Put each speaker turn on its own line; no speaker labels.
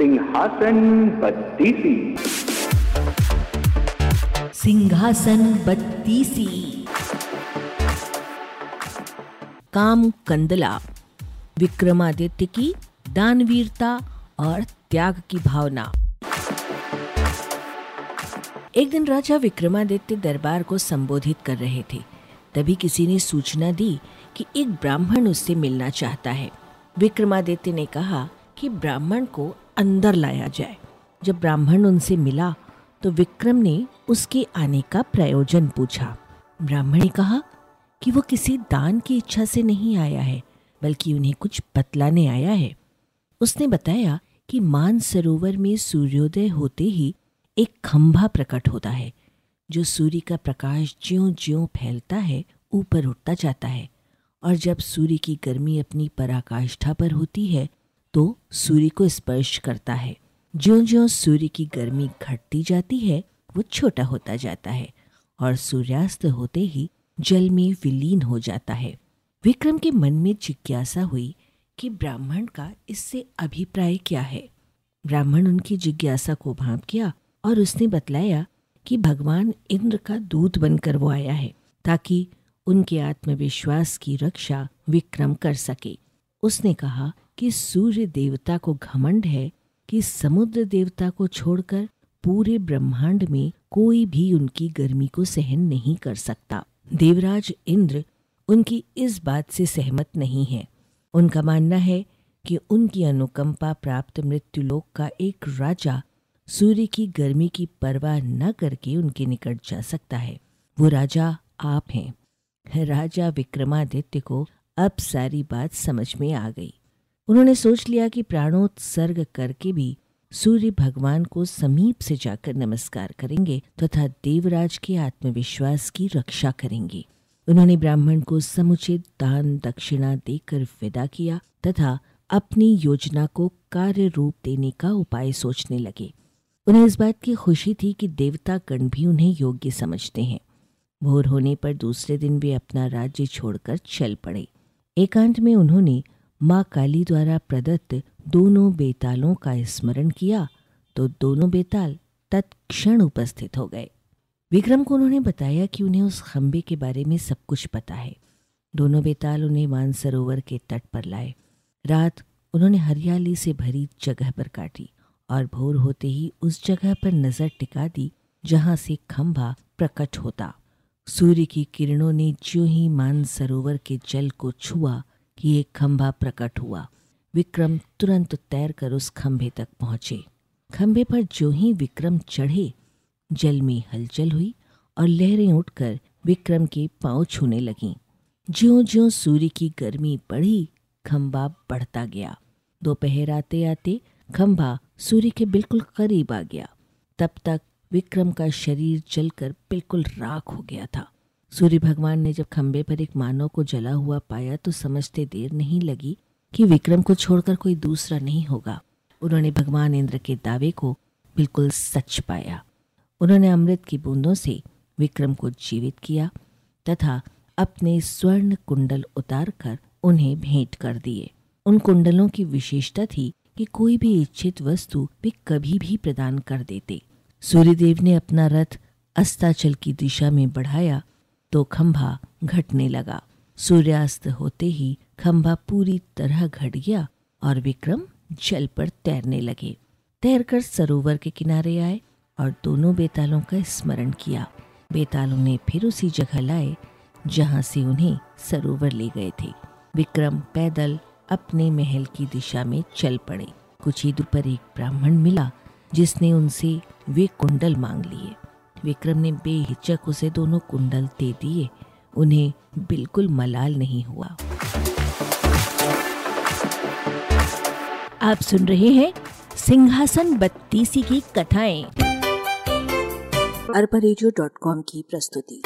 सिंहासन बत्तीसी।
सिंहासन बत्तीसी। काम कंदला, विक्रमादित्य की दानवीरता और त्याग की भावना। एक दिन राजा विक्रमादित्य दरबार को संबोधित कर रहे थे। तभी किसी ने सूचना दी कि एक ब्राह्मण उससे मिलना चाहता है। विक्रमादित्य ने कहा कि ब्राह्मण को अंदर लाया जाए। जब ब्राह्मण उनसे मिला तो विक्रम ने उसके आने का प्रयोजन पूछा। ब्राह्मण ने कहा कि वो किसी दान की इच्छा से नहीं आया है, बल्कि उन्हें कुछ बतलाने आया है। उसने बताया कि मान सरोवर में सूर्योदय होते ही एक खंभा प्रकट होता है, जो सूर्य का प्रकाश ज्यो ज्यो फैलता है, ऊपर उठता जाता है। और जब सूर्य की गर्मी अपनी पराकाष्ठा पर होती है तो सूर्य को स्पर्श करता है। ज्यो ज्यो सूर्य की गर्मी घटती जाती है, वो छोटा होता जाता है और सूर्यास्त होते ही जल में विलीन हो जाता है। विक्रम के मन में जिज्ञासा हुई कि ब्राह्मण का इससे अभिप्राय क्या है। ब्राह्मण उनकी जिज्ञासा को भाप किया और उसने बतलाया कि भगवान इंद्र का दूत बनकर वो आया है, ताकि उनके आत्मविश्वास की रक्षा विक्रम कर सके। उसने कहा कि सूर्य देवता को घमंड है कि समुद्र देवता को छोड़कर पूरे ब्रह्मांड में कोई भी उनकी गर्मी को सहन नहीं कर सकता। देवराज इंद्र उनकी इस बात से सहमत नहीं है। उनका मानना है कि उनकी अनुकंपा प्राप्त मृत्युलोक का एक राजा सूर्य की गर्मी की परवाह न करके उनके निकट जा सकता है। वो राजा आप हैं। राजा विक्रमादित्य को अब सारी बात समझ में आ गई। उन्होंने सोच लिया कि प्राणोत्सर्ग करके भी सूर्य भगवान को समीप से जाकर नमस्कार करेंगे तथा तो देवराज के आत्मविश्वास की रक्षा करेंगे। उन्होंने ब्राह्मण को समुचित दान दक्षिणा देकर विदा किया तथा अपनी योजना को कार्य रूप देने का उपाय सोचने लगे। उन्हें इस बात की खुशी थी कि देवता गण भी उन्हें योग्य समझते हैं। भोर होने पर दूसरे दिन वे अपना राज्य छोड़कर चल पड़े। एकांत में उन्होंने माँ काली द्वारा प्रदत्त दोनों बेतालों का स्मरण किया तो दोनों बेताल तत्क्षण उपस्थित हो गए। विक्रम को उन्होंने बताया कि उन्हें उस खंबे के बारे में सब कुछ पता है। दोनों बेताल उन्हें मानसरोवर के तट पर लाए। रात उन्होंने हरियाली से भरी जगह पर काटी और भोर होते ही उस जगह पर नज़र टिका दी, जहाँ से खंभा प्रकट होता। सूर्य की किरणों ने ज्यों ही मानसरोवर के जल को छुआ कि एक खंभा प्रकट हुआ। विक्रम तुरंत तैरकर उस खंभे तक पहुँचे। खंभे पर जो ही विक्रम चढ़े, जल में हलचल हुई और लहरें उठकर विक्रम के पाँव छूने लगीं। ज्यो ज्यो सूर्य की गर्मी बढ़ी, खंभा बढ़ता गया। दोपहर आते आते खंभा सूर्य के बिल्कुल करीब आ गया। तब तक विक्रम का शरीर जलकर बिल्कुल राख हो गया था। सूर्य भगवान ने जब खंबे पर एक मानव को जला हुआ पाया तो समझते देर नहीं लगी कि विक्रम को छोड़कर कोई दूसरा नहीं होगा। उन्होंने भगवान इंद्र के दावे को बिल्कुल सच पाया। उन्होंने अमृत की बूंदों से विक्रम को जीवित किया तथा अपने स्वर्ण कुंडल उतारकर उन्हें भेंट कर दिए। उन कुंडलों की विशेषता थी कि कोई भी इच्छित वस्तु वे कभी भी प्रदान कर देते। सूर्यदेव ने अपना रथ अस्ताचल की दिशा में बढ़ाया तो खंभा घटने लगा। सूर्यास्त होते ही खंभा पूरी तरह घट गया और विक्रम जल पर तैरने लगे। तैरकर सरोवर के किनारे आए और दोनों बेतालों का स्मरण किया। बेतालों ने फिर उसी जगह लाए जहाँ से उन्हें सरोवर ले गए थे। विक्रम पैदल अपने महल की दिशा में चल पड़े। कुछ ही दूर पर एक ब्राह्मण मिला जिसने उनसे वे कुंडल मांग लिए। विक्रम ने बेहिचक उसे दोनों कुंडल दे दिए। उन्हें बिल्कुल मलाल नहीं हुआ। आप सुन रहे हैं सिंहासन बत्तीसी की कथाएँ।
अरबा की प्रस्तुति।